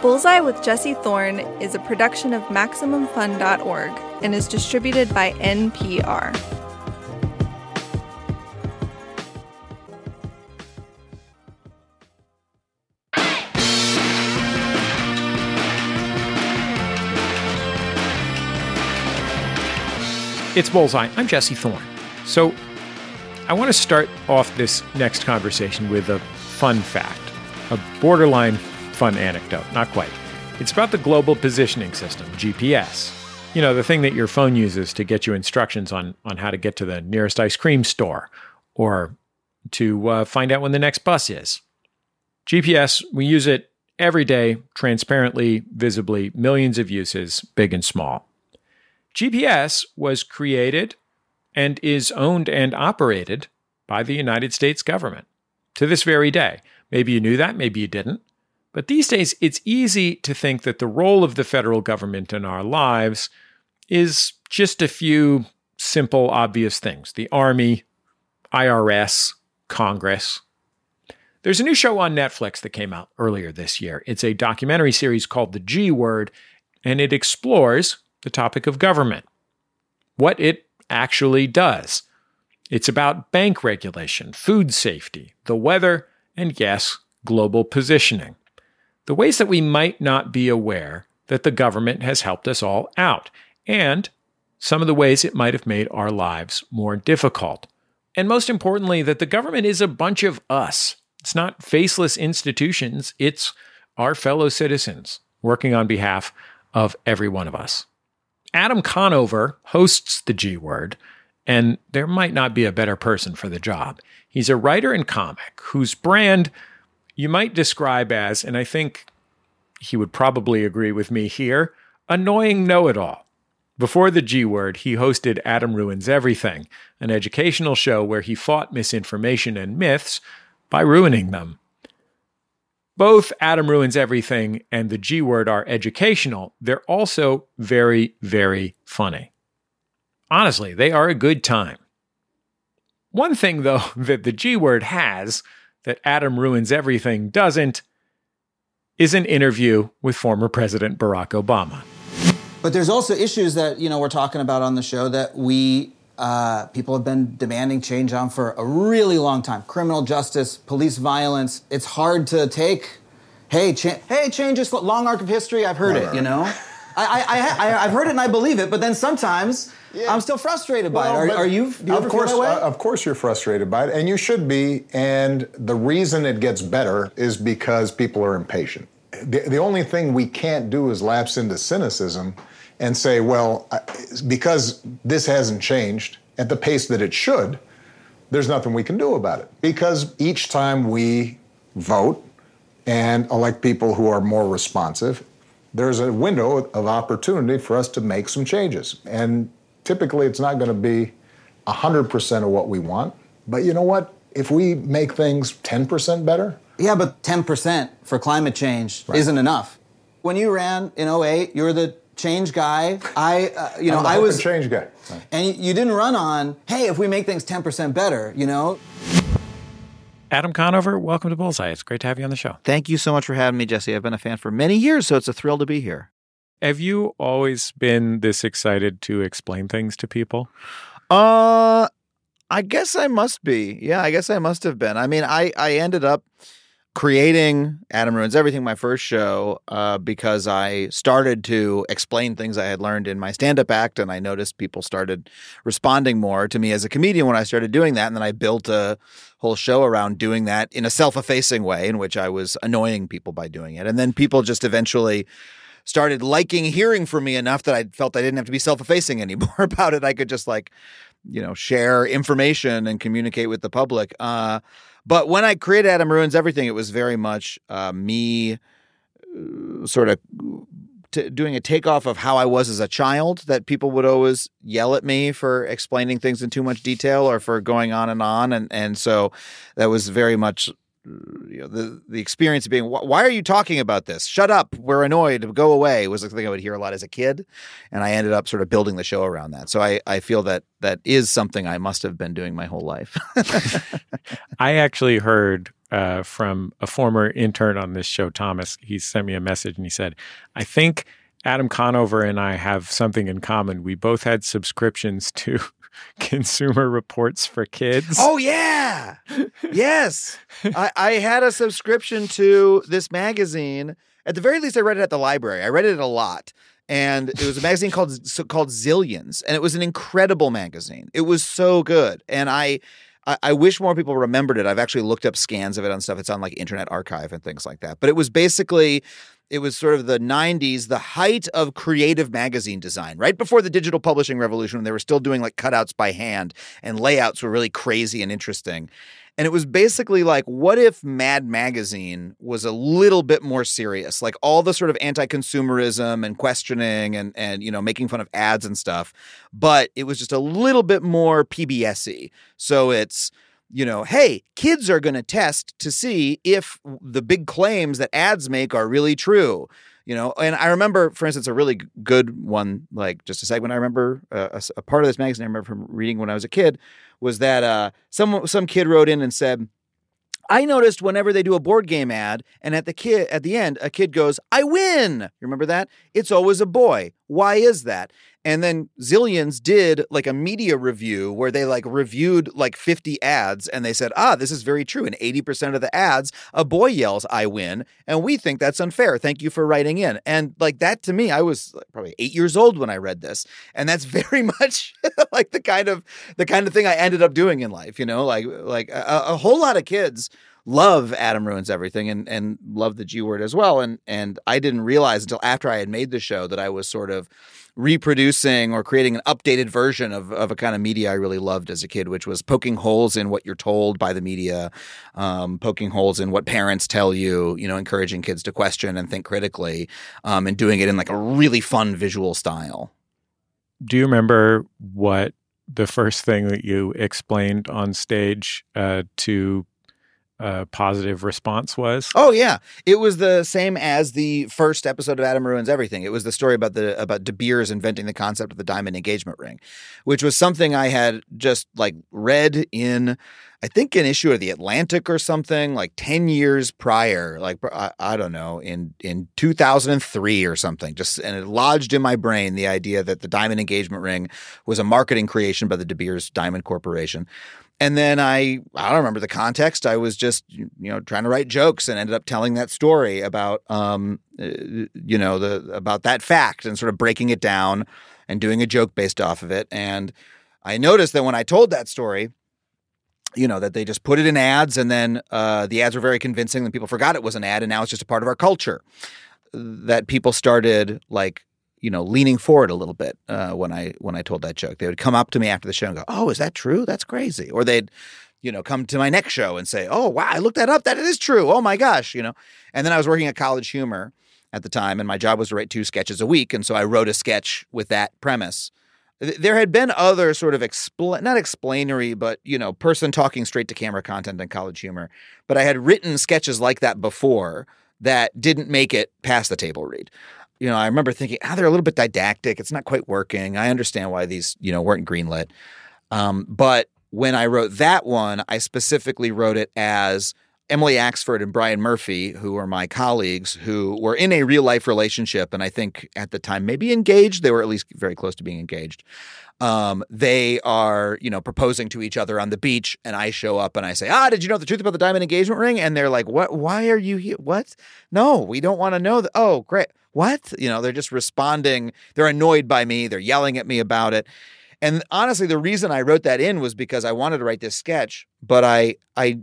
Bullseye with Jesse Thorn is a production of MaximumFun.org and is distributed by NPR. It's Bullseye. I'm Jesse Thorn. So, I want to start off this next conversation with a fun fact, a borderline fun anecdote. Not quite. It's about the Global Positioning System, GPS. You know, the thing that your phone uses to get you instructions on, on how to get to the nearest ice cream store or to uh, find out when the next bus is. GPS, we use it every day, transparently, visibly, millions of uses, big and small. GPS was created and is owned and operated by the United States government to this very day. Maybe you knew that, maybe you didn't. But these days, it's easy to think that the role of the federal government in our lives is just a few simple, obvious things the Army, IRS, Congress. There's a new show on Netflix that came out earlier this year. It's a documentary series called The G Word, and it explores the topic of government, what it actually does. It's about bank regulation, food safety, the weather, and yes, global positioning. The ways that we might not be aware that the government has helped us all out, and some of the ways it might have made our lives more difficult. And most importantly, that the government is a bunch of us. It's not faceless institutions, it's our fellow citizens working on behalf of every one of us. Adam Conover hosts the G Word, and there might not be a better person for the job. He's a writer and comic whose brand you might describe as, and I think he would probably agree with me here, annoying know it all. Before the G Word, he hosted Adam Ruins Everything, an educational show where he fought misinformation and myths by ruining them. Both Adam Ruins Everything and the G Word are educational. They're also very, very funny. Honestly, they are a good time. One thing, though, that the G Word has that Adam Ruins Everything doesn't is an interview with former President Barack Obama. But there's also issues that you know we're talking about on the show that we uh, people have been demanding change on for a really long time. Criminal justice, police violence. It's hard to take. Hey, cha- hey, change is long arc of history. I've heard Right, it. right, You know, I, I, I, I've heard it and I believe it. But then sometimes I'm still frustrated by Well, it. Are, are you? You of ever course, feel that way? uh, of course, you're frustrated by it, and you should be. And the reason it gets better is because people are impatient. The, the only thing we can't do is lapse into cynicism and say, well, because this hasn't changed at the pace that it should, there's nothing we can do about it. Because each time we vote and elect people who are more responsive, there's a window of opportunity for us to make some changes. And typically, it's not going to be 100% of what we want. But you know what? If we make things 10% better, Yeah, but 10% for climate change isn't enough. When you ran in 08, you were the change guy. I, uh, you know, I was and change guy. and you- you didn't run on, hey, if we make things 10% better, you know? Adam Conover, welcome to Bullseye. It's great to have you on the show. Thank you so much for having me, Jesse. I've been a fan for many years, so it's a thrill to be here. Have you always been this excited to explain things to people? Uh I guess I must be. Yeah, I guess I must have been. I mean, I I ended up creating Adam Ruins Everything, my first show, uh, because I started to explain things I had learned in my stand-up act, and I noticed people started responding more to me as a comedian when I started doing that, and then I built a whole show around doing that in a self-effacing way, in which I was annoying people by doing it, and then people just eventually started liking hearing from me enough that I felt I didn't have to be self-effacing anymore about it. I could just like, you know, share information and communicate with the public. Uh, but when I created Adam Ruins Everything, it was very much uh, me uh, sort of t- doing a takeoff of how I was as a child. That people would always yell at me for explaining things in too much detail or for going on and on, and and so that was very much you know, the the experience of being why are you talking about this? Shut up. We're annoyed. Go away was the thing i would hear a lot as a kid. And i ended up sort of building the show around that. So i i feel that that is something i must have been doing my whole life. I actually heard uh, from a former intern on this show, Thomas. He sent me a message and he said, I think Adam Conover and I have something in common. We both had subscriptions to Consumer Reports for Kids. Oh yeah, yes. I, I had a subscription to this magazine. At the very least, I read it at the library. I read it a lot, and it was a magazine called called Zillions, and it was an incredible magazine. It was so good, and I. I wish more people remembered it. I've actually looked up scans of it on stuff. It's on like Internet Archive and things like that. But it was basically it was sort of the 90s, the height of creative magazine design, right before the digital publishing revolution when they were still doing like cutouts by hand and layouts were really crazy and interesting. And it was basically like, what if Mad Magazine was a little bit more serious? Like all the sort of anti-consumerism and questioning and and you know making fun of ads and stuff, but it was just a little bit more PBSy. So it's you know, hey, kids are going to test to see if the big claims that ads make are really true. You know, and I remember, for instance, a really good one, like just a segment I remember, uh, a, a, part of this magazine I remember from reading when I was a kid, was that uh, some some kid wrote in and said, I noticed whenever they do a board game ad, and at the kid at the end, a kid goes, "I win." You remember that? It's always a boy. Why is that? And then Zillions did like a media review where they like reviewed like 50 ads and they said, ah, this is very true. In 80% of the ads, a boy yells, I win. And we think that's unfair. Thank you for writing in. And like that to me, I was probably eight years old when I read this. And that's very much like the kind of the kind of thing I ended up doing in life, you know, like like a, a whole lot of kids love Adam Ruins Everything and and love the G word as well. And and I didn't realize until after I had made the show that I was sort of reproducing or creating an updated version of, of a kind of media I really loved as a kid, which was poking holes in what you're told by the media, um, poking holes in what parents tell you, you know, encouraging kids to question and think critically, um, and doing it in like a really fun visual style. Do you remember what the first thing that you explained on stage uh, to uh, positive response was? Oh yeah, it was the same as the first episode of Adam Ruins Everything. It was the story about the about De Beers inventing the concept of the diamond engagement ring, which was something I had just like read in, I think an issue of the Atlantic or something like ten years prior, like I, I don't know, in in two thousand and three or something. Just and it lodged in my brain the idea that the diamond engagement ring was a marketing creation by the De Beers Diamond Corporation and then I I don't remember the context. I was just you know trying to write jokes and ended up telling that story about um uh, you know the about that fact and sort of breaking it down and doing a joke based off of it. And I noticed that when I told that story, you know that they just put it in ads and then uh, the ads were very convincing and people forgot it was an ad and now it's just a part of our culture. That people started like you know, leaning forward a little bit uh, when I when I told that joke. They would come up to me after the show and go, "Oh, is that true? That's crazy." Or they'd, you know, come to my next show and say, "Oh, wow, I looked that up. That is true. Oh my gosh," you know. And then I was working at College Humor at the time, and my job was to write two sketches a week, and so I wrote a sketch with that premise. There had been other sort of expl- not explanatory, but you know, person talking straight to camera content in College Humor. But I had written sketches like that before that didn't make it past the table read you know, I remember thinking, ah, they're a little bit didactic. It's not quite working. I understand why these, you know, weren't greenlit. Um, but when I wrote that one, I specifically wrote it as Emily Axford and Brian Murphy, who are my colleagues, who were in a real life relationship, and I think at the time maybe engaged. They were at least very close to being engaged. Um, they are, you know, proposing to each other on the beach, and I show up and I say, "Ah, did you know the truth about the diamond engagement ring?" And they're like, "What? Why are you here? What? No, we don't want to know that." Oh, great. What? You know, they're just responding. They're annoyed by me. They're yelling at me about it. And honestly, the reason I wrote that in was because I wanted to write this sketch, but I I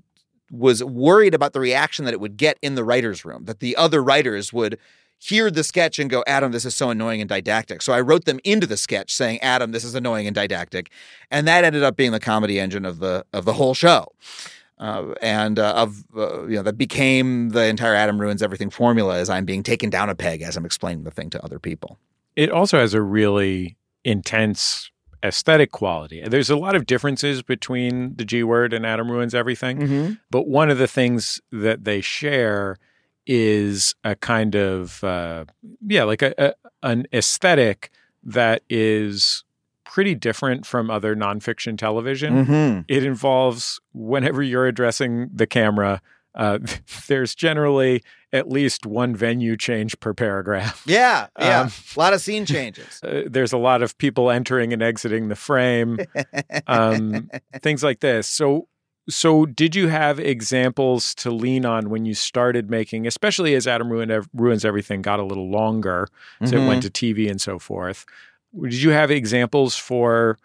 was worried about the reaction that it would get in the writers' room, that the other writers would hear the sketch and go, Adam, this is so annoying and didactic. So I wrote them into the sketch saying, Adam, this is annoying and didactic. And that ended up being the comedy engine of the of the whole show. Uh, and uh, of uh, you know that became the entire Adam ruins everything formula as I'm being taken down a peg as I'm explaining the thing to other people. It also has a really intense aesthetic quality. There's a lot of differences between the G word and Adam ruins everything, mm-hmm. but one of the things that they share is a kind of uh, yeah, like a, a, an aesthetic that is pretty different from other nonfiction television. Mm-hmm. It involves whenever you're addressing the camera, uh, there's generally at least one venue change per paragraph. Yeah, yeah. Um, a lot of scene changes. Uh, there's a lot of people entering and exiting the frame, um, things like this. So, so did you have examples to lean on when you started making, especially as Adam Ruin, Ruins Everything got a little longer, so it went to TV and so forth? Did you have examples for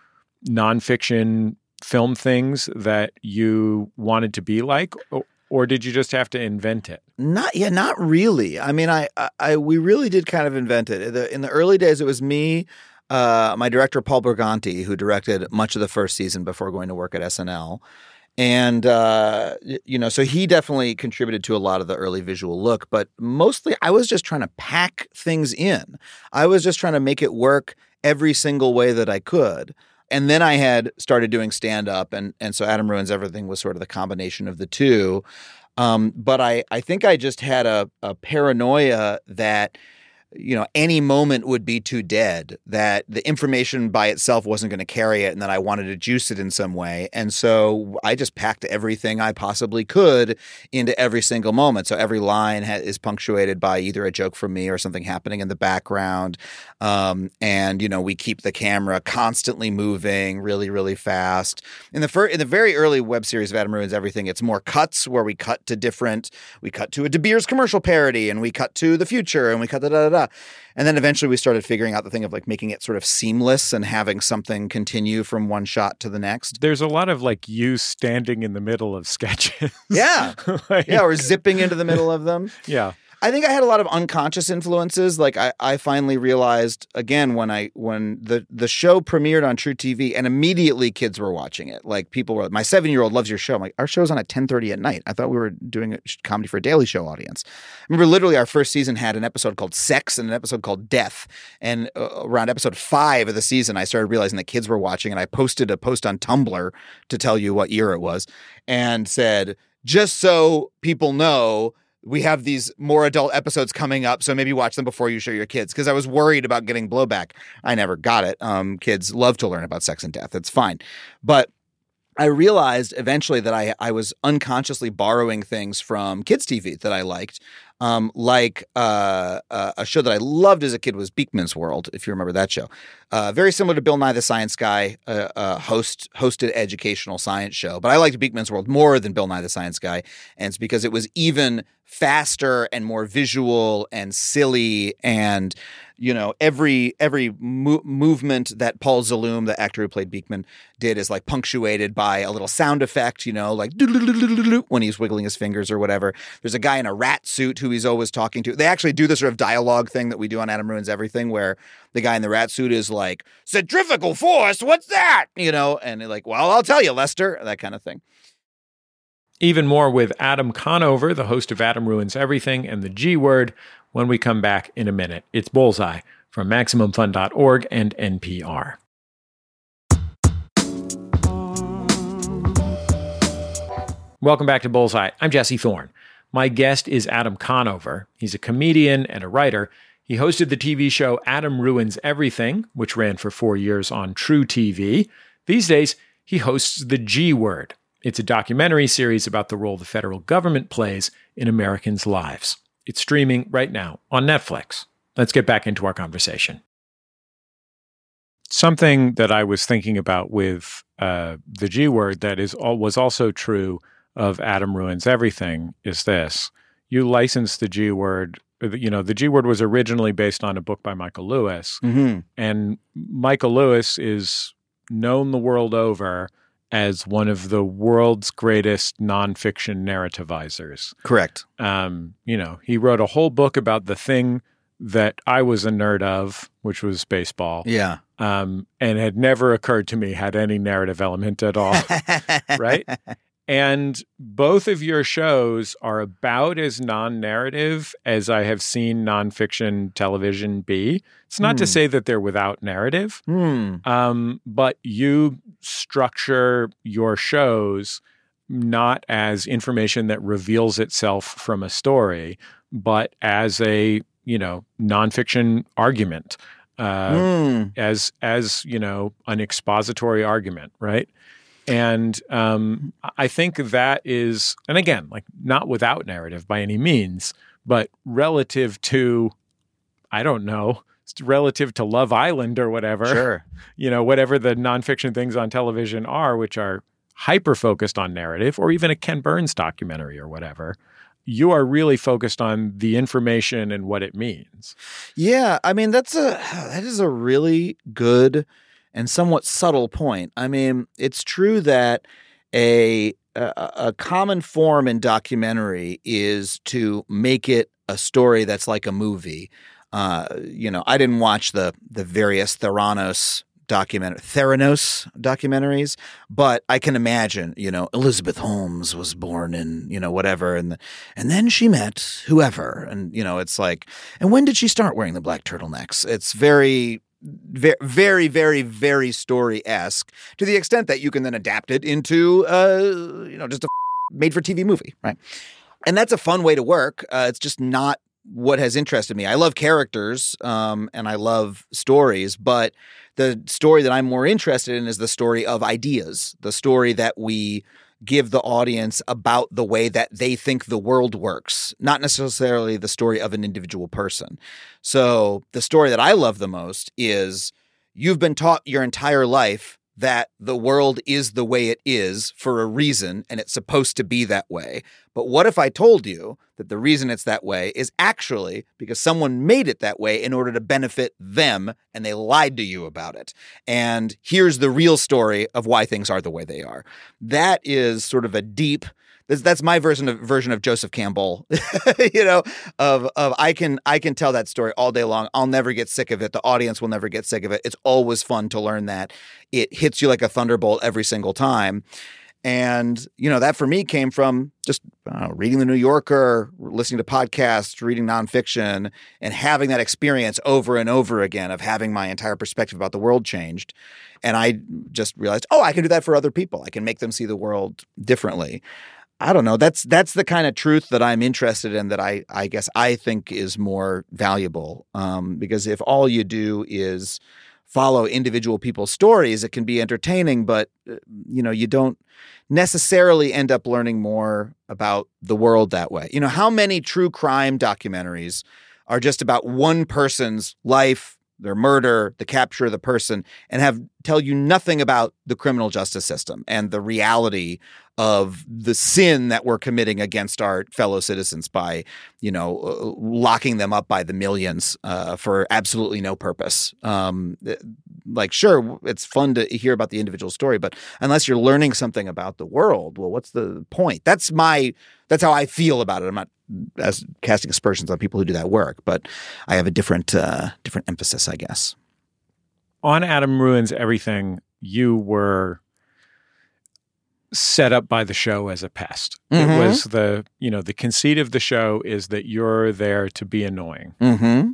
nonfiction film things that you wanted to be like, or, or did you just have to invent it? Not yeah, not really. I mean, I, I, I we really did kind of invent it. The, in the early days, it was me, uh, my director Paul Briganti, who directed much of the first season before going to work at SNL, and uh, you know, so he definitely contributed to a lot of the early visual look. But mostly, I was just trying to pack things in. I was just trying to make it work every single way that I could. And then I had started doing stand up, and and so Adam Ruins Everything was sort of the combination of the two. Um, but I I think I just had a, a paranoia that you know, any moment would be too dead, that the information by itself wasn't going to carry it, and that I wanted to juice it in some way. And so I just packed everything I possibly could into every single moment. So every line ha- is punctuated by either a joke from me or something happening in the background. Um, and, you know, we keep the camera constantly moving really, really fast. In the, fir- in the very early web series of Adam Ruins Everything, it's more cuts where we cut to different, we cut to a De Beers commercial parody, and we cut to the future, and we cut da da da. And then eventually we started figuring out the thing of like making it sort of seamless and having something continue from one shot to the next. There's a lot of like you standing in the middle of sketches. Yeah. Like- Yeah, or zipping into the middle of them. yeah. I think I had a lot of unconscious influences. Like I, I finally realized again when I when the the show premiered on truTV and immediately kids were watching it. Like people were my seven year old loves your show. I'm like, our show's on at ten thirty at night. I thought we were doing a comedy for a daily show audience. I remember literally our first season had an episode called Sex and an episode called Death. And uh, around episode five of the season, I started realizing that kids were watching, and I posted a post on Tumblr to tell you what year it was, and said, just so people know we have these more adult episodes coming up, so maybe watch them before you show your kids. Because I was worried about getting blowback. I never got it. Um, kids love to learn about sex and death. It's fine, but I realized eventually that I I was unconsciously borrowing things from kids TV that I liked. Um, like uh, uh, a show that I loved as a kid was Beakman's World, if you remember that show. Uh, very similar to Bill Nye the Science Guy, uh, uh, host hosted educational science show. But I liked Beakman's World more than Bill Nye the Science Guy, and it's because it was even faster and more visual and silly and you know every every mo- movement that Paul Zaloom, the actor who played Beakman, did is like punctuated by a little sound effect, you know, like when he's wiggling his fingers or whatever. There's a guy in a rat suit who he's always talking to. They actually do the sort of dialogue thing that we do on Adam Ruins Everything, where the guy in the rat suit is like, "Centrifugal force, what's that?" You know, and like, "Well, I'll tell you, Lester," that kind of thing. Even more with Adam Conover, the host of Adam Ruins Everything and the G Word, when we come back in a minute. It's Bullseye from MaximumFun.org and NPR. Welcome back to Bullseye. I'm Jesse Thorn. My guest is Adam Conover. He's a comedian and a writer. He hosted the TV show Adam Ruins Everything, which ran for four years on truTV. These days, he hosts The G Word. It's a documentary series about the role the federal government plays in Americans' lives. It's streaming right now on Netflix. Let's get back into our conversation. Something that I was thinking about with uh, the G word that is all, was also true of Adam Ruins Everything is this. You license the G word. You know, the G word was originally based on a book by Michael Lewis. Mm-hmm. And Michael Lewis is known the world over as one of the world's greatest nonfiction narrativizers. Correct. Um, you know, he wrote a whole book about the thing that I was a nerd of, which was baseball. Yeah. Um, and had never occurred to me had any narrative element at all. right? And both of your shows are about as non narrative as I have seen nonfiction television be. It's not to Hmm. say that they're without narrative, Hmm. um, but you structure your shows not as information that reveals itself from a story, but as a you know nonfiction argument, uh, Hmm. as as you know an expository argument, right? And um, I think that is, and again, like not without narrative by any means, but relative to, I don't know, relative to Love Island or whatever. Sure. You know, whatever the nonfiction things on television are, which are hyper focused on narrative, or even a Ken Burns documentary or whatever. You are really focused on the information and what it means. Yeah, I mean that's a that is a really good and somewhat subtle point. I mean, it's true that a a, a common form in documentary is to make it a story that's like a movie. Uh, you know, I didn't watch the the various Theranos document Theranos documentaries, but I can imagine, you know, Elizabeth Holmes was born in, you know, whatever, and and then she met whoever, and you know, it's like, and when did she start wearing the black turtlenecks? It's very very, very, very story esque to the extent that you can then adapt it into, uh, you know, just a made for TV movie, right? And that's a fun way to work. Uh, it's just not what has interested me. I love characters um, and I love stories, but the story that I'm more interested in is the story of ideas, the story that we give the audience about the way that they think the world works, not necessarily the story of an individual person. So, the story that I love the most is you've been taught your entire life that the world is the way it is for a reason and it's supposed to be that way. But what if I told you that the reason it's that way is actually because someone made it that way in order to benefit them and they lied to you about it? And here's the real story of why things are the way they are. That is sort of a deep that's, that's my version of version of Joseph Campbell. you know, of of I can I can tell that story all day long. I'll never get sick of it. The audience will never get sick of it. It's always fun to learn that. It hits you like a thunderbolt every single time. And, you know, that for me came from just know, reading the New Yorker, listening to podcasts, reading nonfiction, and having that experience over and over again of having my entire perspective about the world changed. And I just realized, oh, I can do that for other people. I can make them see the world differently. I don't know. That's that's the kind of truth that I'm interested in. That I I guess I think is more valuable. Um, because if all you do is follow individual people's stories, it can be entertaining, but uh, you know you don't necessarily end up learning more about the world that way. You know how many true crime documentaries are just about one person's life, their murder, the capture of the person, and have tell you nothing about the criminal justice system and the reality of the sin that we're committing against our fellow citizens by, you know, uh, locking them up by the millions uh, for absolutely no purpose. Um, eh, like, sure, it's fun to hear about the individual story, but unless you're learning something about the world, well, what's the point? That's my that's how I feel about it. I'm not as casting aspersions on people who do that work, but I have a different uh, different emphasis, I guess. On Adam Ruins Everything, you were set up by the show as a pest. Mm-hmm. It was the, you know, the conceit of the show is that you're there to be annoying. Mm-hmm.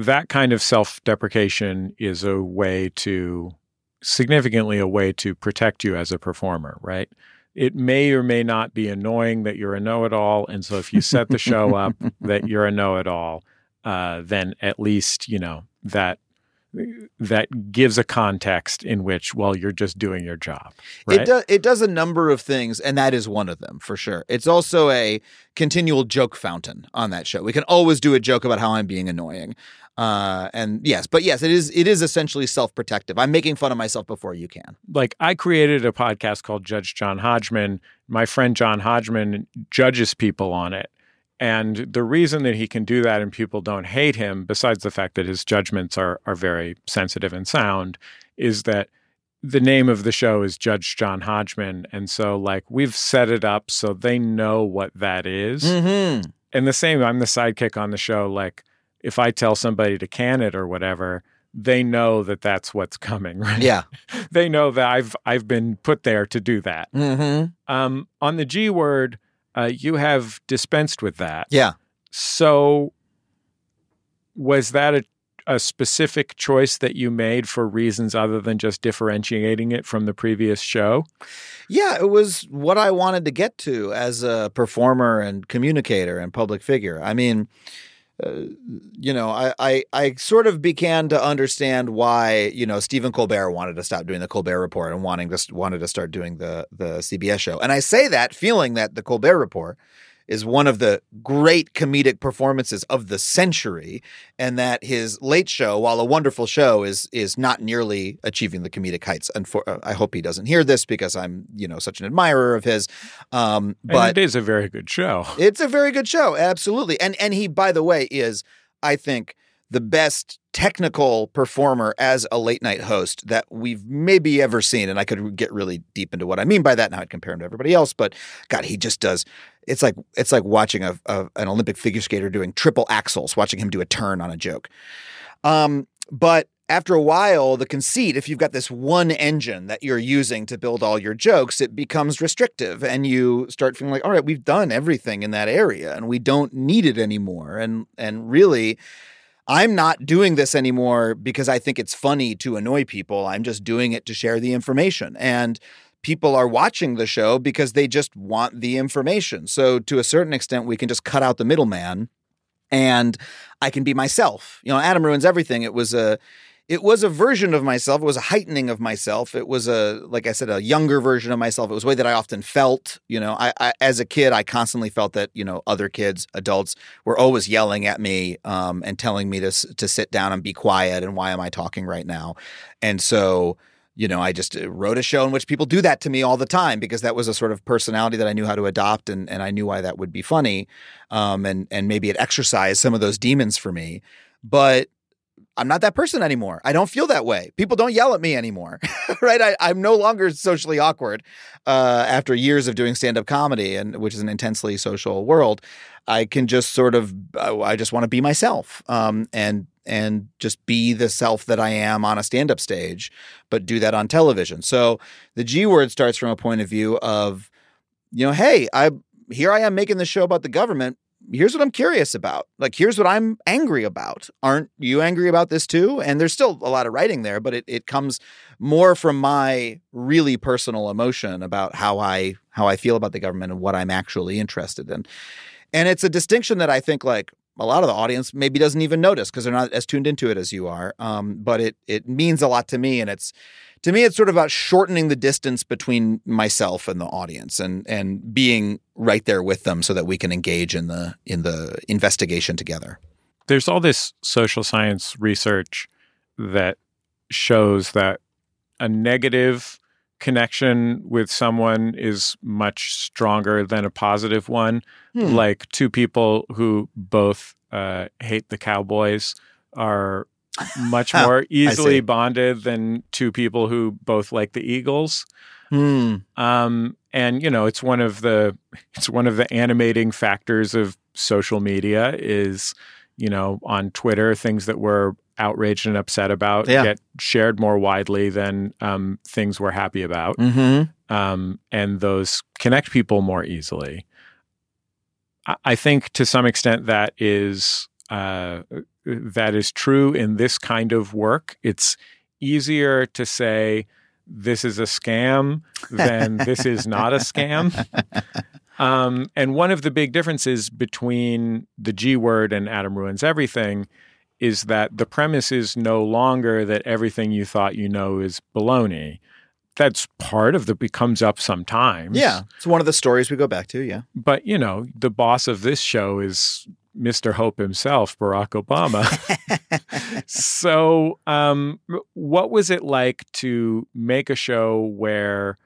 That kind of self deprecation is a way to, significantly, a way to protect you as a performer, right? It may or may not be annoying that you're a know it all. And so if you set the show up that you're a know it all, uh, then at least, you know, that that gives a context in which well you're just doing your job right? it does it does a number of things and that is one of them for sure. It's also a continual joke fountain on that show. We can always do a joke about how i'm being annoying uh, and yes but yes it is it is essentially self-protective. I'm making fun of myself before you can. Like i created a podcast called judge john hodgman. My friend john hodgman judges people on it and the reason that he can do that and people don't hate him, besides the fact that his judgments are, are very sensitive and sound, is that the name of the show is Judge John Hodgman. And so, like, we've set it up so they know what that is. Mm-hmm. And the same, I'm the sidekick on the show. Like, if I tell somebody to can it or whatever, they know that that's what's coming, right? Yeah. they know that I've I've been put there to do that. Mm-hmm. Um, on the G word, uh, you have dispensed with that. Yeah. So, was that a, a specific choice that you made for reasons other than just differentiating it from the previous show? Yeah, it was what I wanted to get to as a performer and communicator and public figure. I mean, you know, I, I I sort of began to understand why you know Stephen Colbert wanted to stop doing the Colbert Report and wanting to wanted to start doing the the CBS show. And I say that feeling that the Colbert Report is one of the great comedic performances of the century, and that his late show, while a wonderful show, is is not nearly achieving the comedic heights. And for, uh, I hope he doesn't hear this because I'm you know such an admirer of his. Um, but and it is a very good show. It's a very good show, absolutely. And and he, by the way, is I think the best technical performer as a late night host that we've maybe ever seen. And I could get really deep into what I mean by that. Now I'd compare him to everybody else, but God, he just does. It's like it's like watching a, a an Olympic figure skater doing triple axels, watching him do a turn on a joke. Um, but after a while, the conceit, if you've got this one engine that you're using to build all your jokes, it becomes restrictive and you start feeling like, all right, we've done everything in that area and we don't need it anymore. And and really, I'm not doing this anymore because I think it's funny to annoy people. I'm just doing it to share the information. And people are watching the show because they just want the information. So to a certain extent, we can just cut out the middleman and I can be myself. You know, Adam ruins everything. It was a it was a version of myself. It was a heightening of myself. It was a, like I said, a younger version of myself. It was a way that I often felt. You know, I, I as a kid, I constantly felt that you know other kids, adults, were always yelling at me um, and telling me to to sit down and be quiet. And why am I talking right now? And so, you know, I just uh, wrote a show in which people do that to me all the time because that was a sort of personality that I knew how to adopt, and and I knew why that would be funny, um, and and maybe it exercised some of those demons for me, but I'm not that person anymore. I don't feel that way. People don't yell at me anymore, right? I, am no longer socially awkward uh, after years of doing stand up comedy, and which is an intensely social world. I can just sort of, I just want to be myself, um, and and just be the self that I am on a stand up stage, but do that on television. So the G word starts from a point of view of, you know, hey, I here I am making the show about the government, here's what I'm curious about. Like, here's what I'm angry about. Aren't you angry about this too? And there's still a lot of writing there, but it, it comes more from my really personal emotion about how I how I feel about the government and what I'm actually interested in. And it's a distinction that I think like a lot of the audience maybe doesn't even notice because they're not as tuned into it as you are. Um, but it it means a lot to me, and it's to me it's sort of about shortening the distance between myself and the audience, and and being right there with them so that we can engage in the in the investigation together. There's all this social science research that shows that a negative connection with someone is much stronger than a positive one. Hmm. Like two people who both uh, hate the Cowboys are much more easily bonded than two people who both like the Eagles. Hmm. Um, and you know, it's one of the it's one of the animating factors of social media is you know on Twitter things that we're outraged and upset about yeah. get shared more widely than um, things we're happy about, mm-hmm. um, and those connect people more easily. I, I think to some extent that is uh, that is true in this kind of work. It's easier to say this is a scam than this is not a scam. Um, and one of the big differences between the G word and Adam Ruins Everything is that the premise is no longer that everything you thought you know is baloney. That's part of the comes up sometimes. Yeah. It's one of the stories we go back to, yeah. But, you know, the boss of this show is Mr. Hope himself, Barack Obama. so, um, what was it like to make a show where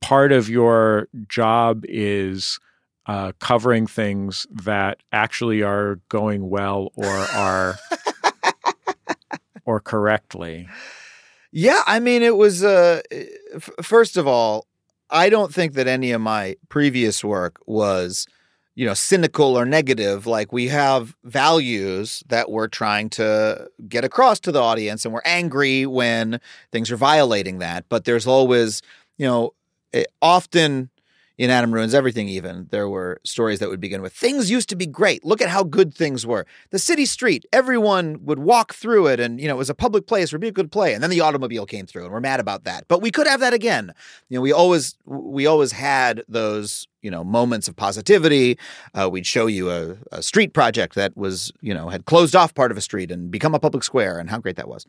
part of your job is uh, covering things that actually are going well or are or correctly? Yeah, I mean, it was. Uh, f- first of all, I don't think that any of my previous work was you know cynical or negative like we have values that we're trying to get across to the audience and we're angry when things are violating that. But there's always you know it, often in Adam Ruins Everything, even, there were stories that would begin with things used to be great. Look at how good things were. The city street, everyone would walk through it, and, you know, it was a public place, would be a good play. And then the automobile came through, and we're mad about that. But we could have that again. You know, we always, we always had those, you know, moments of positivity. Uh, we'd show you a, a street project that was, you know, had closed off part of a street and become a public square, and how great that was.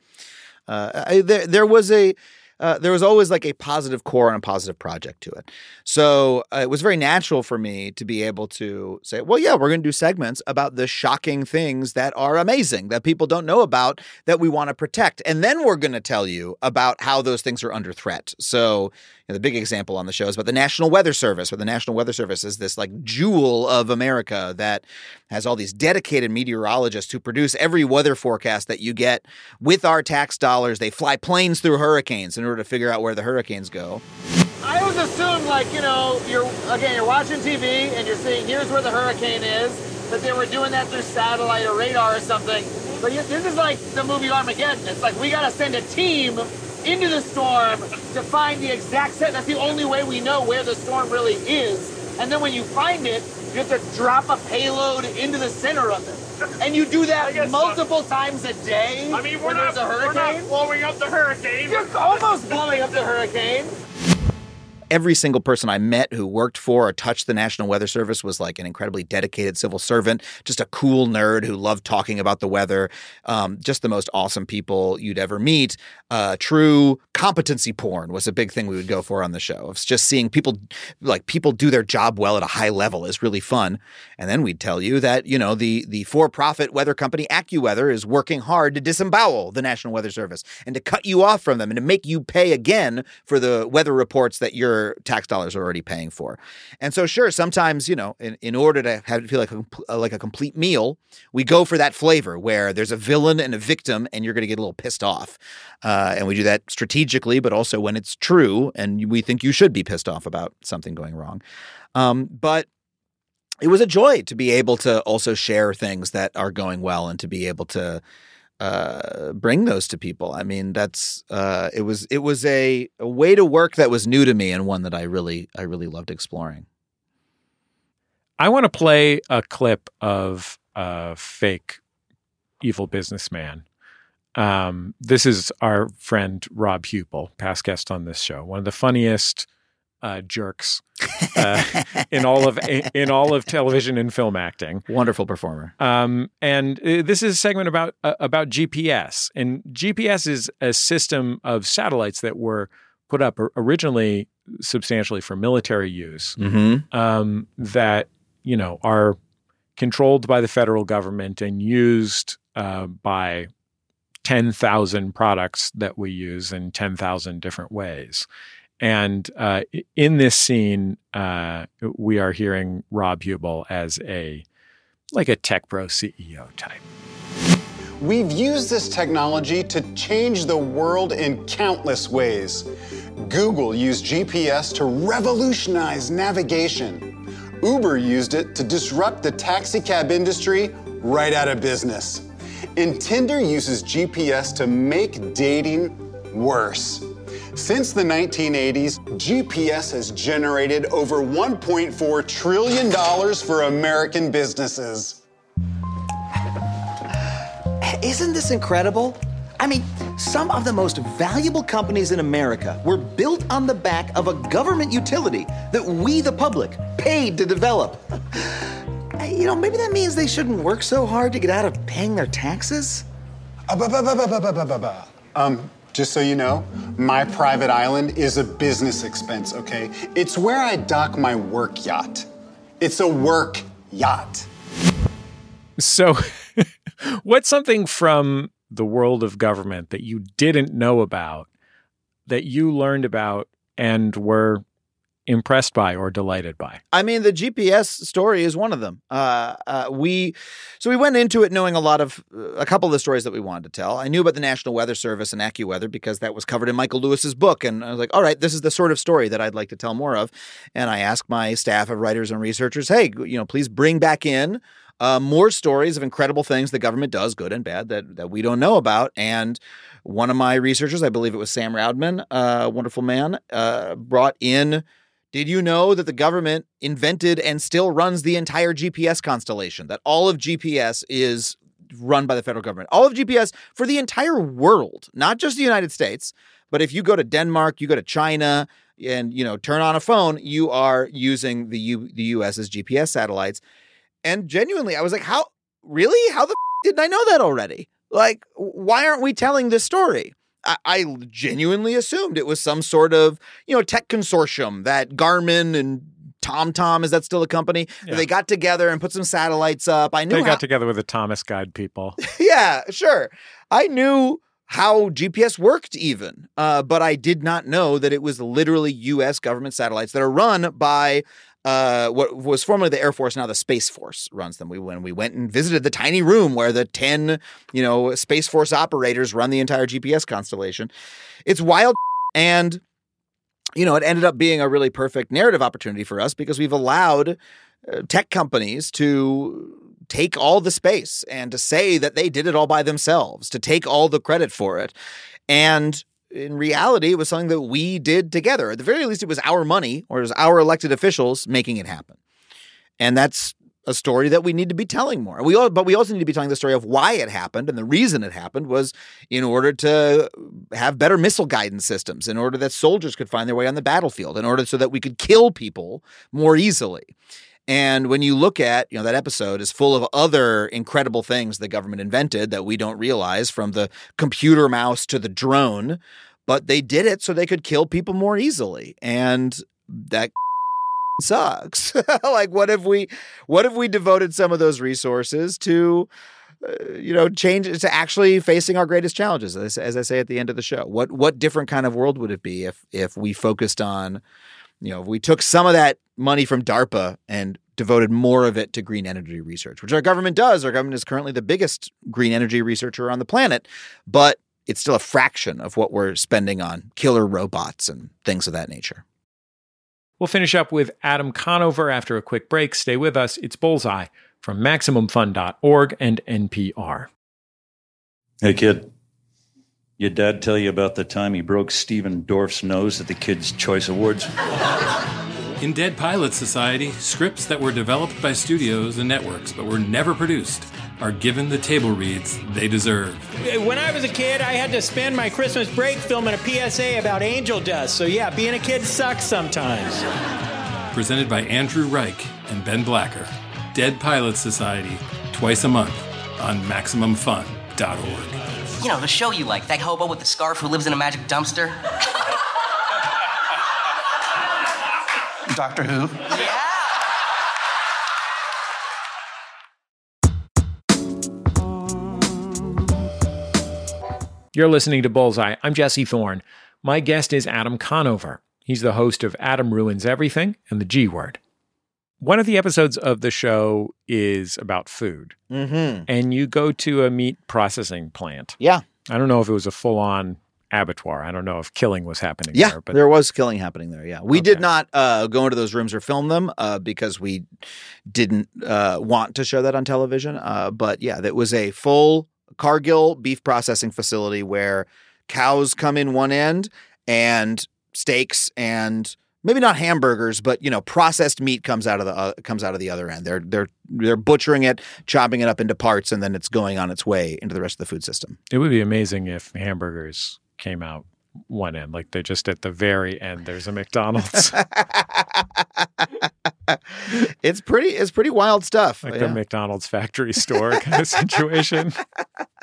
Uh, I, there, there was a, uh, there was always like a positive core and a positive project to it. So uh, it was very natural for me to be able to say, well, yeah, we're going to do segments about the shocking things that are amazing that people don't know about that we want to protect. And then we're going to tell you about how those things are under threat. So know, the big example on the show is about the National Weather Service, where the National Weather Service is this like jewel of America that has all these dedicated meteorologists who produce every weather forecast that you get with our tax dollars. They fly planes through hurricanes in order to figure out where the hurricanes go. I always assume, like, you know, you're again, you're watching TV and you're seeing here's where the hurricane is, that they were doing that through satellite or radar or something. But this is like the movie Armageddon. It's like we got to send a team into the storm to find the exact set. That's the only way we know where the storm really is. And then when you find it, you have to drop a payload into the center of it. And you do that uh, multiple so. times a day. I mean, we're not, we're not blowing up the hurricane. You're almost blowing up the hurricane every single person I met who worked for or touched the National Weather Service was like an incredibly dedicated civil servant, just a cool nerd who loved talking about the weather, um, just the most awesome people you'd ever meet. Uh, true competency porn was a big thing we would go for on the show. It's just seeing people like people do their job well at a high level is really fun. And then we'd tell you that you know the the for profit weather company AccuWeather is working hard to disembowel the National Weather Service and to cut you off from them and to make you pay again for the weather reports that you're your tax dollars are already paying for. And so, sure, sometimes you know, in, in order to have it feel like a like a complete meal, we go for that flavor where there's a villain and a victim, and you're going to get a little pissed off. Uh, and we do that strategically, but also when it's true, and we think you should be pissed off about something going wrong. Um, but it was a joy to be able to also share things that are going well and to be able to uh, bring those to people. I mean, that's uh, it was it was a, a way to work that was new to me and one that I really I really loved exploring. I want to play a clip of a fake evil businessman. Um, this is our friend Rob Huebel, past guest on this show, one of the funniest uh, jerks uh, in all of in all of television and film acting. Wonderful performer. Um, and uh, this is a segment about uh, about GPS. And GPS is a system of satellites that were put up originally substantially for military use. Mm-hmm. Um, that you know are controlled by the federal government and used uh, by 10,000 products that we use in 10,000 different ways. And uh, in this scene, uh, we are hearing Rob Huebel as a like a tech bro CEO type. We've used this technology to change the world in countless ways. Google used GPS to revolutionize navigation. Uber used it to disrupt the taxicab industry right out of business. And Tinder uses GPS to make dating worse. Since the 1980s, GPS has generated over $1.4 trillion for American businesses. Isn't this incredible? I mean, some of the most valuable companies in America were built on the back of a government utility that we, the public, paid to develop. You know, maybe that means they shouldn't work so hard to get out of paying their taxes? Um, just so you know, my private island is a business expense, okay? It's where I dock my work yacht. It's a work yacht. So, what's something from the world of government that you didn't know about that you learned about and were impressed by or delighted by? I mean, the GPS story is one of them. Uh, uh, we so we went into it knowing a lot of a couple of the stories that we wanted to tell. I knew about the National Weather Service and AccuWeather because that was covered in Michael Lewis's book, and I was like, all right, this is the sort of story that I'd like to tell more of. And I asked my staff of writers and researchers, hey, you know, please bring back in. Uh, more stories of incredible things the government does, good and bad, that, that we don't know about. And one of my researchers, I believe it was Sam Roudman, a uh, wonderful man, uh, brought in Did you know that the government invented and still runs the entire GPS constellation? That all of GPS is run by the federal government. All of GPS for the entire world, not just the United States, but if you go to Denmark, you go to China, and you know turn on a phone, you are using the U- the US's GPS satellites. And genuinely, I was like, how really? How the f- didn't I know that already? Like, why aren't we telling this story? I, I genuinely assumed it was some sort of you know tech consortium that Garmin and TomTom is that still a company? Yeah. They got together and put some satellites up. I knew They how- got together with the Thomas Guide people. yeah, sure. I knew how GPS worked, even, uh, but I did not know that it was literally U.S. government satellites that are run by uh, what was formerly the Air Force, now the Space Force runs them. We when we went and visited the tiny room where the ten, you know, Space Force operators run the entire GPS constellation. It's wild, and you know, it ended up being a really perfect narrative opportunity for us because we've allowed uh, tech companies to take all the space and to say that they did it all by themselves, to take all the credit for it. And in reality, it was something that we did together. At the very least, it was our money or it was our elected officials making it happen. And that's a story that we need to be telling more. We all, but we also need to be telling the story of why it happened, and the reason it happened was in order to have better missile guidance systems, in order that soldiers could find their way on the battlefield, in order so that we could kill people more easily. And when you look at, you know, that episode is full of other incredible things the government invented that we don't realize from the computer mouse to the drone, but they did it so they could kill people more easily. And that sucks. like what if we what if we devoted some of those resources to uh, you know change to actually facing our greatest challenges as, as I say at the end of the show. What what different kind of world would it be if if we focused on you know, if we took some of that money from DARPA and devoted more of it to green energy research, which our government does. Our government is currently the biggest green energy researcher on the planet, but it's still a fraction of what we're spending on killer robots and things of that nature. We'll finish up with Adam Conover after a quick break. Stay with us. It's Bullseye from MaximumFun.org and NPR. Hey, kid. Your dad tell you about the time he broke Stephen Dorff's nose at the Kids' Choice Awards? In Dead Pilot Society, scripts that were developed by studios and networks but were never produced are given the table reads they deserve. When I was a kid, I had to spend my Christmas break filming a PSA about angel dust. So, yeah, being a kid sucks sometimes. Presented by Andrew Reich and Ben Blacker. Dead Pilot Society, twice a month on MaximumFun.org. You know, the show you like, that hobo with the scarf who lives in a magic dumpster. Doctor Who? Yeah. You're listening to Bullseye. I'm Jesse Thorn. My guest is Adam Conover. He's the host of Adam Ruins Everything and the G Word. One of the episodes of the show is about food. Mm-hmm. And you go to a meat processing plant. Yeah. I don't know if it was a full on abattoir. I don't know if killing was happening Yeah, there. But there was killing happening there. Yeah, we did not uh, go into those rooms or film them uh, because we didn't uh, want to show that on television. Uh, but yeah, that was a full Cargill beef processing facility where cows come in one end and steaks and maybe not hamburgers, but you know, processed meat comes out of the uh, comes out of the other end. They're they're they're butchering it, chopping it up into parts, and then it's going on its way into the rest of the food system. it would be amazing if hamburgers came out one end, like they're just at the very end. There's a McDonald's, it's pretty it's pretty wild stuff. like Yeah. the McDonald's factory store kind of situation.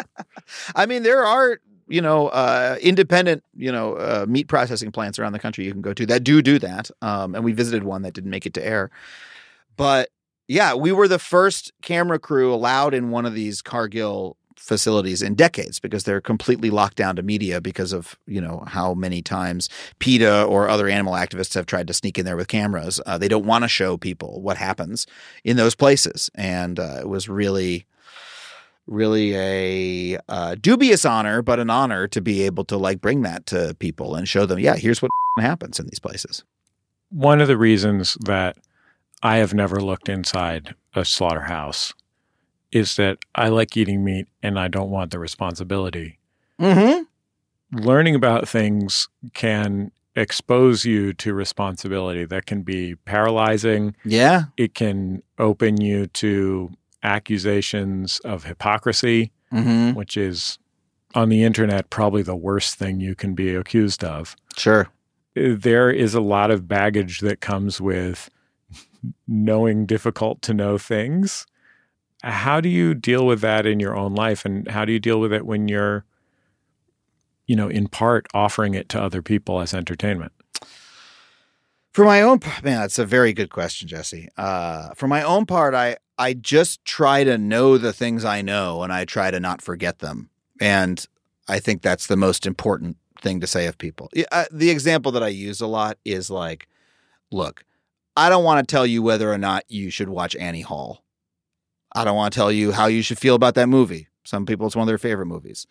I mean, there are you know uh, independent you know uh, meat processing plants around the country you can go to that do do that, um, and we visited one that didn't make it to air. But yeah, we were the first camera crew allowed in one of these Cargill facilities in decades because they're completely locked down to media because of you know how many times PETA or other animal activists have tried to sneak in there with cameras. Uh, they don't want to show people what happens in those places, and uh, it was really really a uh, dubious honor, but an honor to be able to like bring that to people and show them, yeah, here's what happens in these places. One of the reasons that I have never looked inside a slaughterhouse is that I like eating meat and I don't want the responsibility. Mm-hmm. Learning about things can expose you to responsibility that can be paralyzing. Yeah. It can open you to accusations of hypocrisy, Mhm. which is on the internet probably the worst thing you can be accused of. Sure. There is a lot of baggage that comes with knowing difficult to know things. How do you deal with that in your own life and how do you deal with it when you're you know, in part offering it to other people as entertainment? For my own part, man, that's a very good question, Jesse. Uh, for my own part, I I just try to know the things I know, and I try to not forget them. And I think that's the most important thing to say of people. Uh, the example that I use a lot is like, look, I don't want to tell you whether or not you should watch Annie Hall. I don't want to tell you how you should feel about that movie. Some people, it's one of their favorite movies.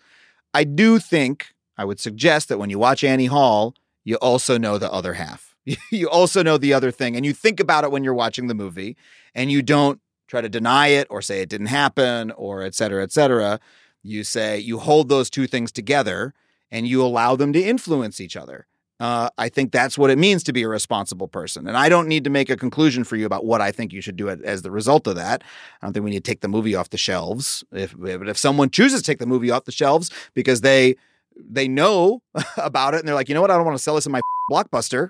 I do think I would suggest that when you watch Annie Hall, you also know the other half. You also know the other thing, and you think about it when you're watching the movie, and you don't try to deny it or say it didn't happen or et cetera, et cetera. You say you hold those two things together and you allow them to influence each other. Uh, I think that's what it means to be a responsible person. And I don't need to make a conclusion for you about what I think you should do as the result of that. I don't think we need to take the movie off the shelves. If, but if someone chooses to take the movie off the shelves because they they know about it and they're like, you know what, I don't want to sell this in my blockbuster.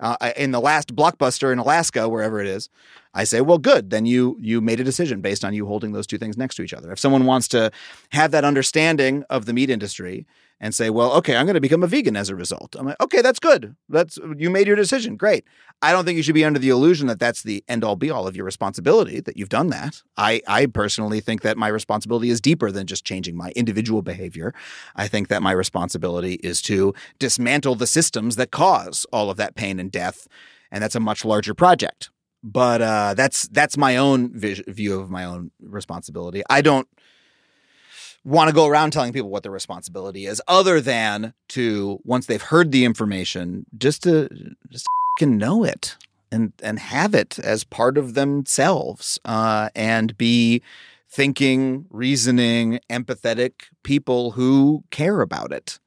Uh, in the last blockbuster in Alaska, wherever it is, I say, well, good. Then you you made a decision based on you holding those two things next to each other. If someone wants to have that understanding of the meat industry and say, well, okay, I'm going to become a vegan as a result. I'm like, okay, that's good. That's you made your decision. Great. I don't think you should be under the illusion that that's the end all be all of your responsibility that you've done that. I I personally think that my responsibility is deeper than just changing my individual behavior. I think that my responsibility is to dismantle the systems that cause all of that pain and death, and that's a much larger project. But uh, that's that's my own vis- view of my own responsibility. I don't want to go around telling people what their responsibility is other than to once they've heard the information just to just can know it and and have it as part of themselves uh, and be thinking reasoning empathetic people who care about it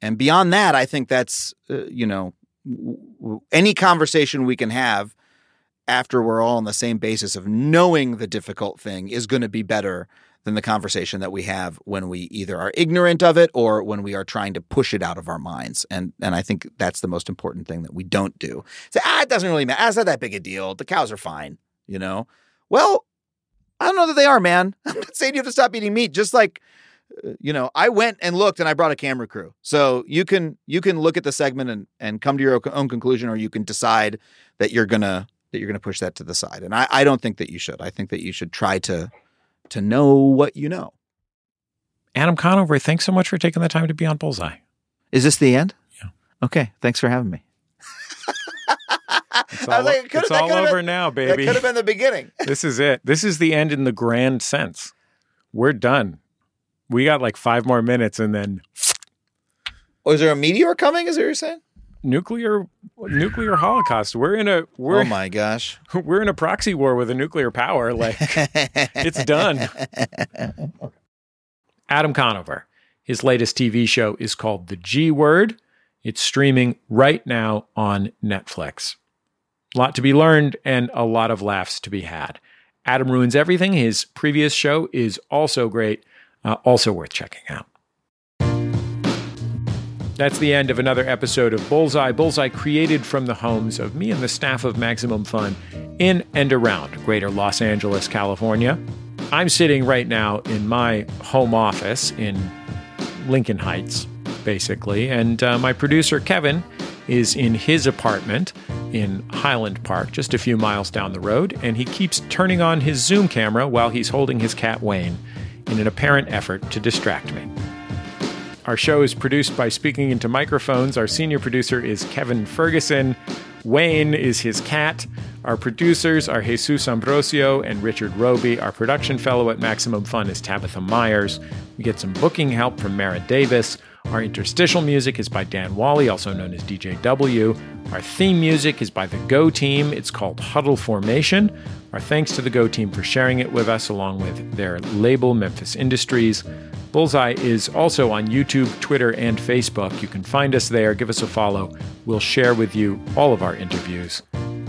and beyond that i think that's uh, you know w- w- any conversation we can have after we're all on the same basis of knowing the difficult thing is going to be better than the conversation that we have when we either are ignorant of it or when we are trying to push it out of our minds. And and I think that's the most important thing that we don't do. Say, ah, it doesn't really matter. Ah, it's not that big a deal. The cows are fine, you know? Well, I don't know that they are, man. I'm not saying you have to stop eating meat. Just like uh, you know, I went and looked and I brought a camera crew. So you can you can look at the segment and and come to your own conclusion or you can decide that you're gonna that you're gonna push that to the side. And I, I don't think that you should. I think that you should try to to know what you know. Adam Conover, thanks so much for taking the time to be on Bullseye. Is this the end? Yeah. Okay. Thanks for having me. It's I all, was like, it it's all over been- now, That baby. could have been the beginning. this is it. This is the end in the grand sense. We're done. We got like five more minutes and then Oh, is there a meteor coming? Is that what you're saying? Nuclear nuclear holocaust. We're in a we're oh my gosh. we're in a proxy war with a nuclear power. Like it's done. Adam Conover. His latest TV show is called The G Word. It's streaming right now on Netflix. A lot to be learned and a lot of laughs to be had. Adam Ruins Everything, his previous show, is also great, uh, also worth checking out. That's the end of another episode of Bullseye. Bullseye created from the homes of me and the staff of Maximum Fun in and around greater Los Angeles, California. I'm sitting right now in my home office in Lincoln Heights, basically, and uh, my producer, Kevin, is in his apartment in Highland Park, just a few miles down the road, and he keeps turning on his Zoom camera while he's holding his cat Wayne in an apparent effort to distract me. Our show is produced by Speaking Into Microphones. Our senior producer is Kevin Ferguson. Wayne is his cat. Our producers are Jesus Ambrosio and Richard Robey. Our production fellow at Maximum Fun is Tabitha Myers. We get some booking help from Mara Davis. Our interstitial music is by Dan Wally, also known as DJ W. Our theme music is by the Go Team. It's called Huddle Formation. Our thanks to the Go Team for sharing it with us, along with their label, Memphis Industries. Bullseye is also on YouTube, Twitter, and Facebook. You can find us there. Give us a follow. We'll share with you all of our interviews.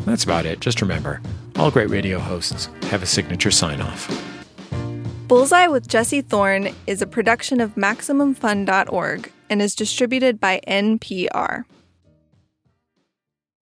That's about it. Just remember all great radio hosts have a signature sign off. Bullseye with Jesse Thorn is a production of MaximumFun.org and is distributed by NPR.